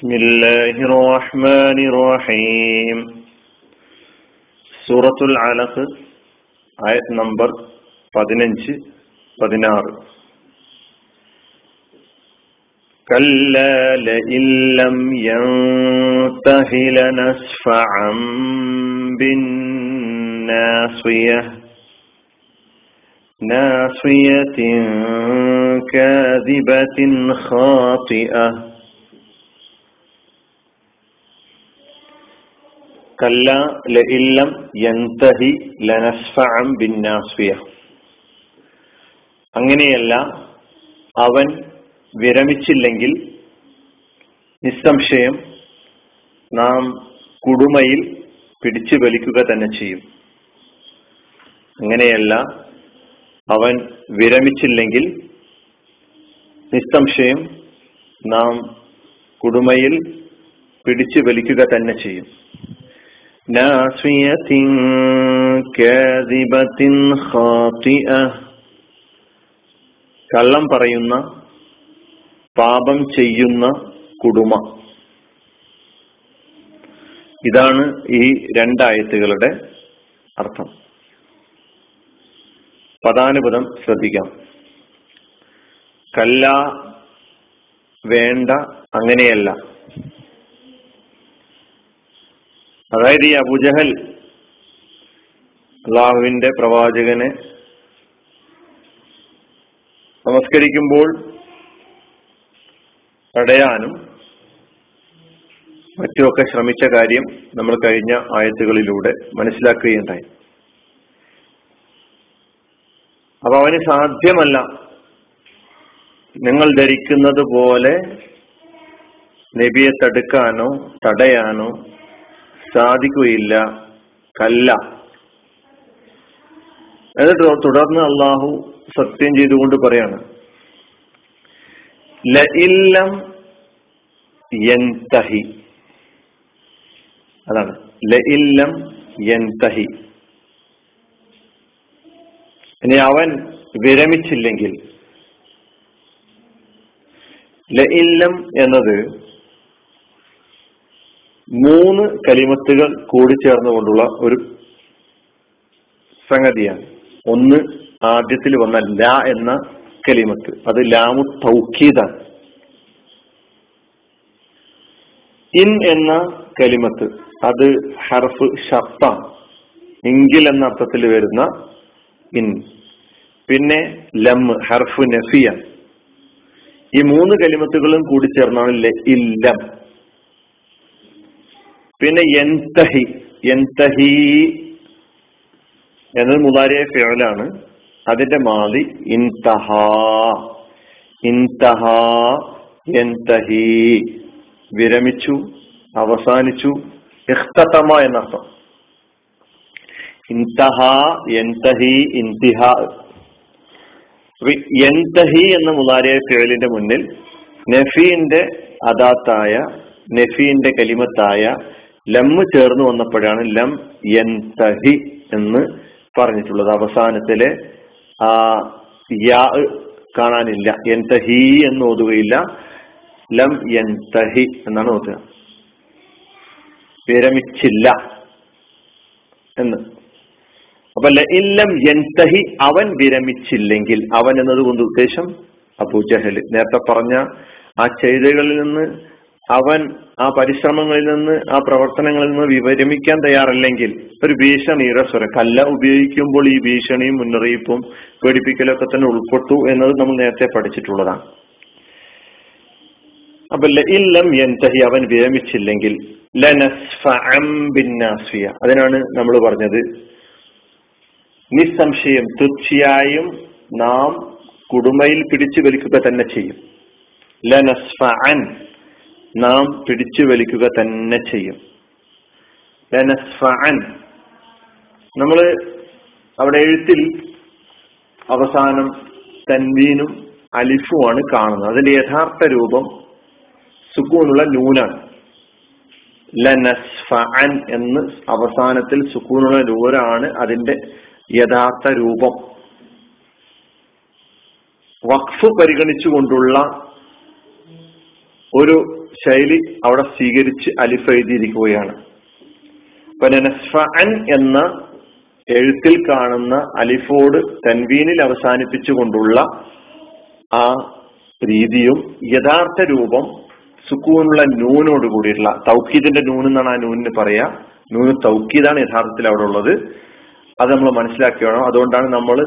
بسم الله الرحمن الرحيم സൂറത്തുൽ അലഖ് ആയത് നമ്പർ പതിനഞ്ച് പതിനാറ് كلا لئن لم ينته لنسفعا بالناصية ناصية كاذبة خاطئة കല്ല യന്തഹി ബിന്നാസ്ഫിയ. അങ്ങനെയല്ല അവൻ വിരമിച്ചില്ലെങ്കിൽ നിസ്സംശയം നാം കുടുമയിൽ പിടിച്ചു വലിക്കുക തന്നെ ചെയ്യും. അങ്ങനെയല്ല അവൻ വിരമിച്ചില്ലെങ്കിൽ നിസ്സംശയം നാം കുടുമയിൽ പിടിച്ചു വലിക്കുക തന്നെ ചെയ്യും. ناصية كاذبة خاطئة കള്ളം പറയുന്ന പാപം ചെയ്യുന്ന കുടുമ ഇതാണ് ഈ രണ്ടായത്തുകളുടെ അർത്ഥം പദാനുപദം ശ്രദ്ധിക്കാം കല്ല വേണ്ട അങ്ങനെയല്ല അതായത് ഈ അബുജഹൽ അള്ളാഹുവിന്റെ പ്രവാചകനെ നമസ്കരിക്കുമ്പോൾ തടയാനും മറ്റുമൊക്കെ ശ്രമിച്ച കാര്യം നമ്മൾ കഴിഞ്ഞ ആയത്തുകളിലൂടെ മനസ്സിലാക്കുകയുണ്ടായി. അപ്പൊ അവന് സാധ്യമല്ല നിങ്ങൾ ധരിക്കുന്നത് പോലെ നബിയെ തടുക്കാനോ തടയാനോ സാധിക്കുകയില്ല. കല്ല. എന്നിട്ട് തുടർന്ന് അള്ളാഹു സത്യം ചെയ്തുകൊണ്ട് പറയാണ്. ലഇല്ലം യൻതഹി. അതാണ്. ലഇല്ലം യൻതഹി. ഇനി അവൻ വിരമിച്ചില്ലെങ്കിൽ. ലഇല്ലം എന്നത് മൂന്ന് കലിമത്തുകൾ കൂടിച്ചേർന്നുകൊണ്ടുള്ള ഒരു സംഗതിയാണ്. ഒന്ന് ആദ്യത്തിൽ വന്ന ലാ എന്ന കലിമത്ത്. അത് ലാമു തൗക്കീദാണ് ഇൻ എന്ന കലിമത്ത് അത് ഹർഫ് ഷർത്താണ് എങ്കിൽ എന്ന അർത്ഥത്തിൽ വരുന്ന ഇൻ. പിന്നെ ലം ഹർഫ് നഫിയ ഈ മൂന്ന് കലിമത്തുകളും കൂടി ചേർന്നാണ് ഇല്ലം. പിന്നെ എന്തഹി എന്തഹി എന്നത് മുതാരിയ ഫിയലാണ് അതിന്റെ മാതി ഇൻതഹ. ഇൻതഹ എന്തഹി വിരമിച്ചു അവസാനിച്ചു. ഇഖ്തമ എന്നർത്ഥം. ഇൻതഹ എന്തഹി ഇൻതിഹ. എന്തഹി എന്ന മുതാരിയ ഫിയലിന്റെ മുന്നിൽ നഫീന്റെ അദാത്തായ നഫീന്റെ കലിമത്തായ ലമ്മ് ചേർന്ന് വന്നപ്പോഴാണ് ലം യന്തഹി എന്ന് പറഞ്ഞിട്ടുള്ളത്. അവസാനത്തിലെ ആ യാ കാണാനില്ല. എന്തഹി എന്ന് ഓതുകയില്ല. ലം യന്തഹി എന്നാണ് ഓതുക. വിരമിച്ചില്ല എന്ന്. അപ്പൊ ലം യന്തഹി അവൻ വിരമിച്ചില്ലെങ്കിൽ അവൻ എന്നതുകൊണ്ട് ഉദ്ദേശം അബൂജഹൽ. നേരത്തെ പറഞ്ഞ ആ ചെയ്തകളിൽ നിന്ന് അവൻ ആ പരിശ്രമങ്ങളിൽ നിന്ന് ആ പ്രവർത്തനങ്ങളിൽ നിന്ന് വിവരമിക്കാൻ തയ്യാറല്ലെങ്കിൽ ഒരു ഭീഷണിയുടെ സ്വരം കല്ല ഉപയോഗിക്കുമ്പോൾ ഈ ഭീഷണിയും മുന്നറിയിപ്പും പേടിപ്പിക്കലൊക്കെ തന്നെ ഉൾപ്പെട്ടു എന്നത് നമ്മൾ നേരത്തെ പഠിച്ചിട്ടുള്ളതാണ്. അപ്പൊ ഇല്ലം എന്തഹി അവൻ വിരമിച്ചില്ലെങ്കിൽ അതിനാണ് നമ്മൾ പറഞ്ഞത്. നിസ്സംശയം തീർച്ചയായും നാം കുടുംബയിൽ പിടിച്ചു വലിക്കുക തന്നെ ചെയ്യും. ലനസ്ഫഅൻ നാം പിടിച്ചു വലിക്കുക തന്നെ ചെയ്യും. നമ്മൾ അവിടെ എഴുത്തിൽ അവസാനം തൻവീനും അലിഫുമാണ് കാണുന്നത്. അതിന്റെ യഥാർത്ഥ രൂപം സുക്കൂണുള്ള നൂനാണ്. ലനസ്ഫഅൻ എന്ന് അവസാനത്തിൽ സുക്കൂണുള്ള നൂരാണ് അതിന്റെ യഥാർത്ഥ രൂപം. വഖഫ് പരിഗണിച്ചുകൊണ്ടുള്ള ഒരു ശൈലി അവിടെ സ്വീകരിച്ച് അലിഫ് എഴുതിയിരിക്കുകയാണ് എന്ന എഴുത്തിൽ കാണുന്ന അലിഫോട് തൻവീനിൽ അവസാനിപ്പിച്ചുകൊണ്ടുള്ള ആ രീതിയും യഥാർത്ഥ രൂപം സുക്കൂനുള്ള നൂനോട് കൂടിയിട്ടുള്ള തൗക്കീദിന്റെ നൂൻ എന്നാണ് ആ നൂനിന് പറയാ. നൂന് തൗക്കീദാണ് യഥാർത്ഥത്തിൽ അവിടെ ഉള്ളത്. അത് നമ്മൾ മനസ്സിലാക്കി വേണം അതുകൊണ്ടാണ് നമ്മൾ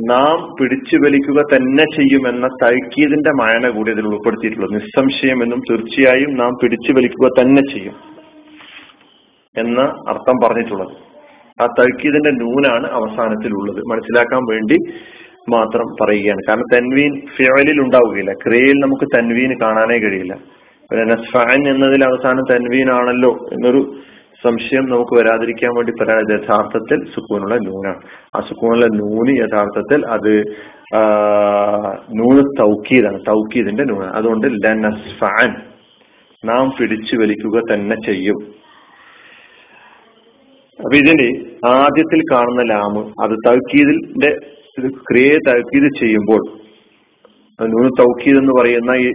നാം പിടിച്ചു വലിക്കുക തന്നെ ചെയ്യുമെന്ന തൗക്കീദിന്റെ മായന കൂടി അതിൽ ഉൾപ്പെടുത്തിയിട്ടുള്ളത്. നിസ്സംശയം എന്നും തീർച്ചയായും നാം പിടിച്ചു വലിക്കുക തന്നെ ചെയ്യും എന്ന അർത്ഥം പറഞ്ഞിട്ടുള്ളത്. ആ തഴുക്കീതിന്റെ നൂനാണ് അവസാനത്തിലുള്ളത്. മനസ്സിലാക്കാൻ വേണ്ടി മാത്രം പറയുകയാണ്. കാരണം തൻവീൻ ഫിയലിൽ ഉണ്ടാവുകയില്ല. ക്രിയയിൽ നമുക്ക് തൻവീൻ കാണാനേ കഴിയില്ല. പിന്നെ നസ്ഫാൻ എന്നതിൽ അവസാനം തൻവീൻ എന്നൊരു സംശയം നമുക്ക് വരാതിരിക്കാൻ വേണ്ടി പറയാൻ യഥാർത്ഥത്തിൽ സുക്കൂനുള്ള നൂനാണ്. ആ സുക്കൂനുള്ള നൂന് യഥാർത്ഥത്തിൽ അത് നൂന് തൗക്കീദാണ്. തൗക്കീദിന്റെ നൂനാണ്. അതുകൊണ്ട് ലനസ്ഫാൻ. നാം പിടിച്ചു വലിക്കുക തന്നെ ചെയ്യും. അപ്പൊ ഇതിന്റെ ആദ്യത്തിൽ കാണുന്ന ലാമ് അത് തൗക്കീദിന്റെ ക്രിയയെ തൗക്കീദ് ചെയ്യുമ്പോൾ നൂന് തൗക്കീദ് എന്ന് പറയുന്ന ഈ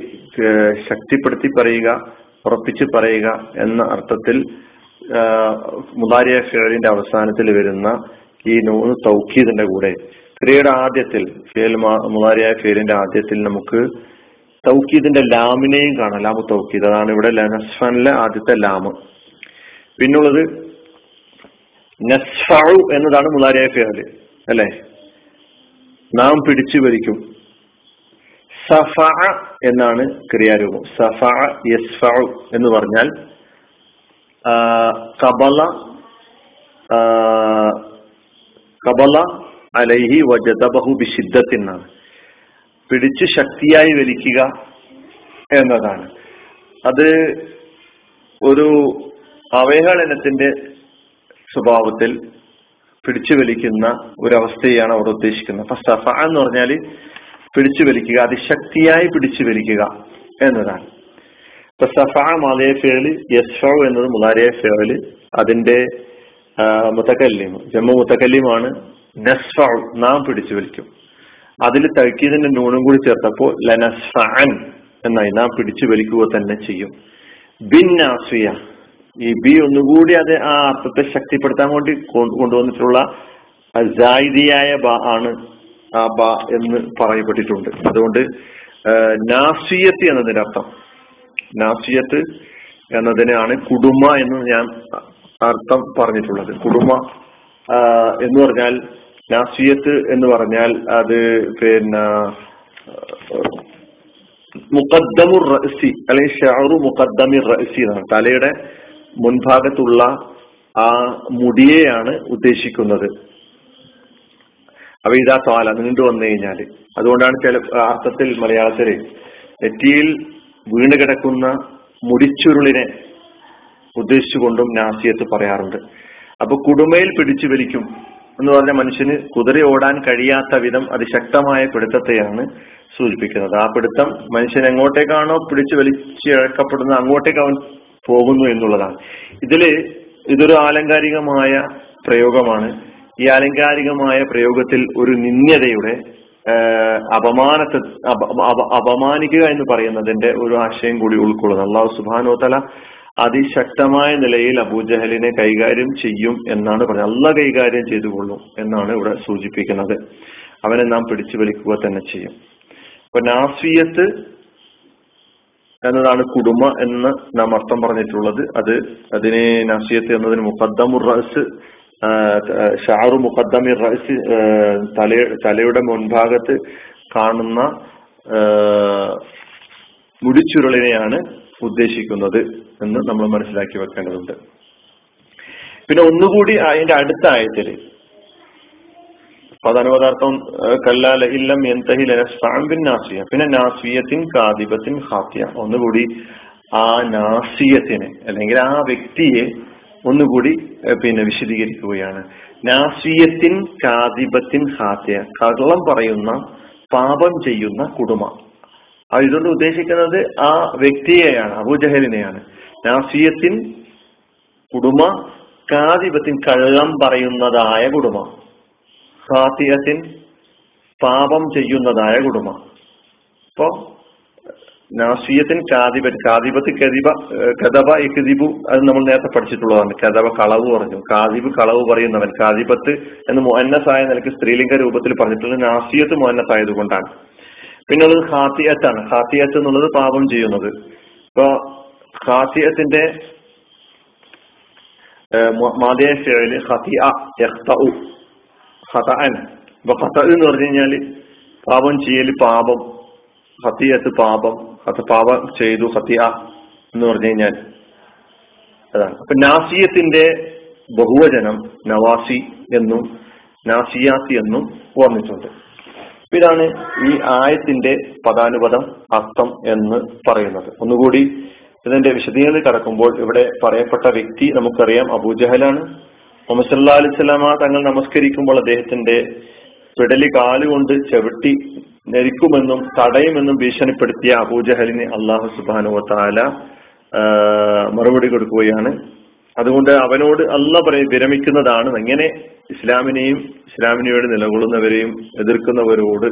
ശക്തിപ്പെടുത്തി പറയുക ഉറപ്പിച്ച് പറയുക എന്ന അർത്ഥത്തിൽ മുതാരിയ ഫേലിന്റെ അവസാനത്തിൽ വരുന്ന ഈ നൂന്ന് തൗക്കീദിന്റെ കൂടെ. ക്രിയയുടെ ആദ്യത്തിൽ ഫേൽ മുതാരിയ ഫേലിന്റെ ആദ്യത്തിൽ നമുക്ക് തൗക്കീദിന്റെ ലാമിനെയും കാണാം. ലാമു തൗക്കീദ്. അതാണ് ഇവിടെ നസ്ഫാനിലെ ആദ്യത്തെ ലാമ്. പിന്നുള്ളത് നസ്ഫു എന്നതാണ് മുതാരിയ ഫേൽ. അല്ലെ? നാം പിടിച്ചു വലിക്കും. സഫ എന്നാണ് ക്രിയാരൂപം. സഫ യസ്ഫു എന്ന് പറഞ്ഞാൽ കബല കബല അലൈഹി വജതബഹു ബിഷിദ്ദത്തിനാണ് പിടിച്ച് ശക്തിയായി വലിക്കുക എന്നതാണ്. അത് ഒരു അവഹേളനത്തിന്റെ സ്വഭാവത്തിൽ പിടിച്ചു വലിക്കുന്ന ഒരവസ്ഥയാണ് അവിടെ ഉദ്ദേശിക്കുന്നത്. സഫ എന്ന് പറഞ്ഞാൽ പിടിച്ചു വലിക്കുക അതിശക്തിയായി പിടിച്ചു വലിക്കുക എന്നതാണ്. ഇപ്പൊ സഫ മാലയ ഫേൽ യസ്ഫ എന്നത് മുലാരിയ ഫേൽ അതിന്റെ മുത്തക്കല്ലിം ജമ്മു മുത്തക്കല്ലിമാണ് നസ്ഫ നാം പിടിച്ചു വലിക്കും. അതിൽ തഴക്കീതിന്റെ നൂണും കൂടി ചേർത്തപ്പോൾ ലനസ്ഫാൻ എന്നായി നാം പിടിച്ചു വലിക്കുക തന്നെ ചെയ്യും. ബിൻ ആസിയ ഈ ബി ഒന്നുകൂടി അത് ആ അർത്ഥത്തെ ശക്തിപ്പെടുത്താൻ വേണ്ടി കൊണ്ടുവന്നിട്ടുള്ള ജായിദിയായ ബ ആണ് ആ ബ എന്ന് പറയപ്പെട്ടിട്ടുണ്ട്. അതുകൊണ്ട് നാസിയത്തി എന്നതിന്റെ അർത്ഥം നാസിയത്ത് എന്നതിനാണ് കുടുമ എന്ന് ഞാൻ അർത്ഥം പറഞ്ഞിട്ടുള്ളത്. കുടുമ എന്ന് പറഞ്ഞാൽ നാസിയത്ത് എന്ന് പറഞ്ഞാൽ അത് പിന്നെ മുഖദ്ദമുർ റഅസി അല്ലെങ്കിൽ ഷാറു മുഖദ്ദമിർ റഅസി എന്നാണ്. തലയുടെ മുൻഭാഗത്തുള്ള ആ മുടിയെയാണ് ഉദ്ദേശിക്കുന്നത്. അവ ഇതാ തോല നീണ്ടു വന്നു കഴിഞ്ഞാൽ. അതുകൊണ്ടാണ് ചില അർത്ഥത്തിൽ മലയാളത്തിൽ നെറ്റിയിൽ വീണ് കിടക്കുന്ന മുടിച്ചുരുളിനെ ഉദ്ദേശിച്ചുകൊണ്ടും നാസിയത്ത് പറയാറുണ്ട്. അപ്പൊ കുടുമയിൽ പിടിച്ചു വലിക്കും എന്ന് പറഞ്ഞ മനുഷ്യന് കുതിര ഓടാൻ കഴിയാത്ത വിധം അതിശക്തമായ പിടുത്തത്തെയാണ് സൂചിപ്പിക്കുന്നത്. ആ പിടുത്തം മനുഷ്യൻ എങ്ങോട്ടേക്കാണോ പിടിച്ചു വലിച്ചിഴക്കപ്പെടുന്നത് അങ്ങോട്ടേക്ക് അവൻ പോകുന്നു എന്നുള്ളതാണ്. ഇതിൽ ഇതൊരു ആലങ്കാരികമായ പ്രയോഗമാണ്. ഈ ആലങ്കാരികമായ പ്രയോഗത്തിൽ ഒരു നിന്യതയുടെ അപമാനത്തെ അപമാനിക്കുക എന്ന് പറയുന്നതിന്റെ ഒരു ആശയം കൂടി ഉൾക്കൊള്ളുന്നു. അള്ളാഹു സുബാനോ തല അതിശക്തമായ നിലയിൽ അബൂജഹലിനെ കൈകാര്യം ചെയ്യും എന്നാണ് പറഞ്ഞത്. അല്ല കൈകാര്യം ചെയ്തുകൊള്ളും എന്നാണ് ഇവിടെ സൂചിപ്പിക്കുന്നത്. അവനെ നാം പിടിച്ചു വലിക്കുക തന്നെ ചെയ്യും. അപ്പൊ നാസിയത്ത് എന്നതാണ് കുടുംബ എന്ന് നാം അർത്ഥം പറഞ്ഞിട്ടുള്ളത്. അത് അതിനെ നാസിയത്ത് എന്നതിന് മുഖദ്ദമുർ റസ് ഷാറു മുഖദ്ദമിർ റൈസ് തല തലയുടെ മുൻഭാഗത്ത് കാണുന്ന മുടിച്ചുരുളിനെയാണ് ഉദ്ദേശിക്കുന്നത് എന്ന് നമ്മൾ മനസ്സിലാക്കി വെക്കേണ്ടതുണ്ട്. പിന്നെ ഒന്നുകൂടി അതിന്റെ അടുത്ത ആയത്തിൽ പദാനുപദാർത്ഥം കല്ലാല ഇല്ലം എന്തഹി ലനസ്ഫാമ്പിൻ നാസിയ. പിന്നെ നാസിയത്തിൻ കാദിബത്തിൻ ഹാത്തിയ ഒന്നുകൂടി ആ നാസിയത്തിനെ അല്ലെങ്കിൽ ആ വ്യക്തിയെ ഒന്നുകൂടി പിന്നെ വിശദീകരിക്കുകയാണ്. നാസിയത്തിൻ കാദിബത്തിൻ ഹാത്യ കള്ളം പറയുന്ന പാപം ചെയ്യുന്ന കുടുംബ. ഇതുകൊണ്ട് ഉദ്ദേശിക്കുന്നത് ആ വ്യക്തിയെയാണ് അബുജഹലിനെയാണ്. നാസിയത്തിൻ കുടുംബ കാതിപത്തിൻ കള്ളം പറയുന്നതായ കുടുംബ. ഹാത്തിയത്തിൻ പാപം ചെയ്യുന്നതായ കുടുംബ. അപ്പോ നാസിയത്തിൻ കാതിബൻ കാതിബത്ത് കതിബ കഥബ ഇഖദിബു അത് നമ്മൾ നേരത്തെ പഠിച്ചിട്ടുള്ളതാണ്. കഥബ കളവ് പറഞ്ഞു. കാതിബ് കളവ് പറയുന്നവൻ. കാതിബത്ത് എന്ന് മുഹന്നസായ നിലയ്ക്ക് സ്ത്രീലിംഗ രൂപത്തിൽ പറഞ്ഞിട്ടുള്ളത് നാസിയത്ത് മുഅന്നസായതുകൊണ്ടാണ് പിന്നെ ഉള്ളത് ഹാത്തിയത്താണ് ഹാത്തിയത്ത് എന്നുള്ളത് പാപം ചെയ്യുന്നത്. ഇപ്പൊ ഹാത്തിയത്തിന്റെ മാതയ ഫേൽ ഹത്തിയ അപ്പൊ ഖത എന്ന് പറഞ്ഞു കഴിഞ്ഞാൽ പാപം ചെയ്യൽ പാപം. ഹത്തിയത്ത് പാപം. അത് പാപം ചെയ്തു സത്യ എന്ന് പറഞ്ഞു കഴിഞ്ഞാൽ. അതാണ് അപ്പൊ നാസിയത്തിന്റെ ബഹുവചനം നവാസി എന്നും നാസിയാസി എന്നും ഓർമ്മിച്ചുണ്ട് ഇതാണ് ഈ ആയത്തിന്റെ പദാനുപദം അർത്ഥം എന്ന് പറയുന്നത്. ഒന്നുകൂടി ഇതിന്റെ വിശദീകരണം കടക്കുമ്പോൾ ഇവിടെ പറയപ്പെട്ട വ്യക്തി നമുക്കറിയാം അബൂജഹലാണ്. മുഹമ്മദ് അലൈഹി തങ്ങൾ നമസ്കരിക്കുമ്പോൾ അദ്ദേഹത്തിന്റെ പിടലി കാലുകൊണ്ട് ചവിട്ടി നെരിക്കുമെന്നും തടയുമെന്നും ഭീഷണിപ്പെടുത്തിയ അബൂജഹലിന് അള്ളാഹു സുബാനു താല മറുപടി കൊടുക്കുകയാണ്. അതുകൊണ്ട് അവനോട് അല്ല പറയും വിരമിക്കുന്നതാണ്. എങ്ങനെ ഇസ്ലാമിനെയും ഇസ്ലാമിനോട് നിലകൊള്ളുന്നവരെയും എതിർക്കുന്നവരോട്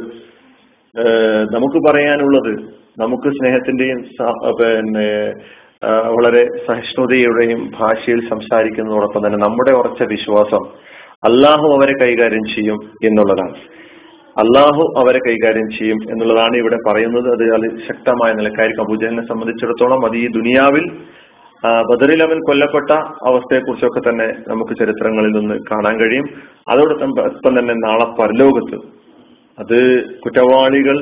നമുക്ക് പറയാനുള്ളത് നമുക്ക് സ്നേഹത്തിന്റെയും പിന്നെ വളരെ സഹിഷ്ണുതയുടെയും ഭാഷയിൽ സംസാരിക്കുന്നതോടൊപ്പം തന്നെ നമ്മുടെ ഉറച്ച വിശ്വാസം അള്ളാഹു അവരെ കൈകാര്യം ചെയ്യും എന്നുള്ളതാണ്. അള്ളാഹു അവരെ കൈകാര്യം ചെയ്യും എന്നുള്ളതാണ് ഇവിടെ പറയുന്നത്. അത് ശക്തമായ നിലക്കായിരിക്കും. അബുജഹലിനെ സംബന്ധിച്ചിടത്തോളം അത് ഈ ദുനിയാവിൽ ബദറിൽ അവൻ കൊല്ലപ്പെട്ട അവസ്ഥയെക്കുറിച്ചൊക്കെ തന്നെ നമുക്ക് ചരിത്രങ്ങളിൽ നിന്ന് കാണാൻ കഴിയും. അതോടൊപ്പം തന്നെ നാളെ പരലോകത്ത് അത് കുറ്റവാളികൾ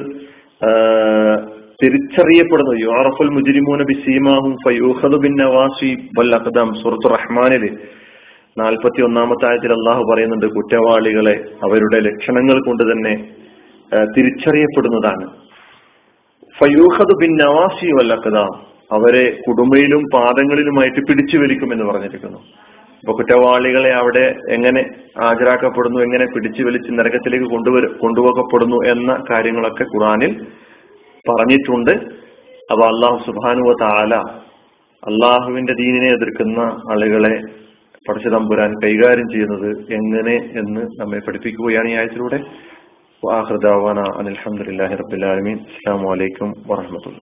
തിരിച്ചറിയപ്പെടുന്നു. യുറഫുൽ മുജിരിമൂന ബിസീമാഹും ഫയൂഹദു ബിൻ നവാസി വൽ അഖദം. സൂറത്തു റഹ്മാനിൽ നാൽപ്പത്തി ഒന്നാമത്തെ ആയത്തിൽ അള്ളാഹു പറയുന്നുണ്ട് കുറ്റവാളികളെ അവരുടെ ലക്ഷണങ്ങൾ കൊണ്ട് തന്നെ തിരിച്ചറിയപ്പെടുന്നതാണ്. ഫയൂഹദ് ബിൻ നവാസി വല്ലക്കഥ അവരെ കുടുംബയിലും പാദങ്ങളിലുമായിട്ട് പിടിച്ചു വലിക്കും എന്ന് പറഞ്ഞിരിക്കുന്നു. അപ്പൊ കുറ്റവാളികളെ അവിടെ എങ്ങനെ ഹാജരാക്കപ്പെടുന്നു എങ്ങനെ പിടിച്ചു വലിച്ച് നരകത്തിലേക്ക് കൊണ്ടുവര കൊണ്ടുപോകപ്പെടുന്നു എന്ന കാര്യങ്ങളൊക്കെ ഖുറാനിൽ പറഞ്ഞിട്ടുണ്ട്. അപ്പൊ അള്ളാഹു സുബാനുവ താല അള്ളാഹുവിന്റെ ദീനിനെ എതിർക്കുന്ന ആളുകളെ പടച്ചതമ്പുരാൻ കൈകാര്യം ചെയ്യുന്നത് എങ്ങനെ എന്ന് നമ്മെ പഠിപ്പിക്കുകയാണ് ഈ ആയത്തിലൂടെ. വാഹൃദാവാന അസ്സാം വലൈക്കും വാഹമത്തുള്ള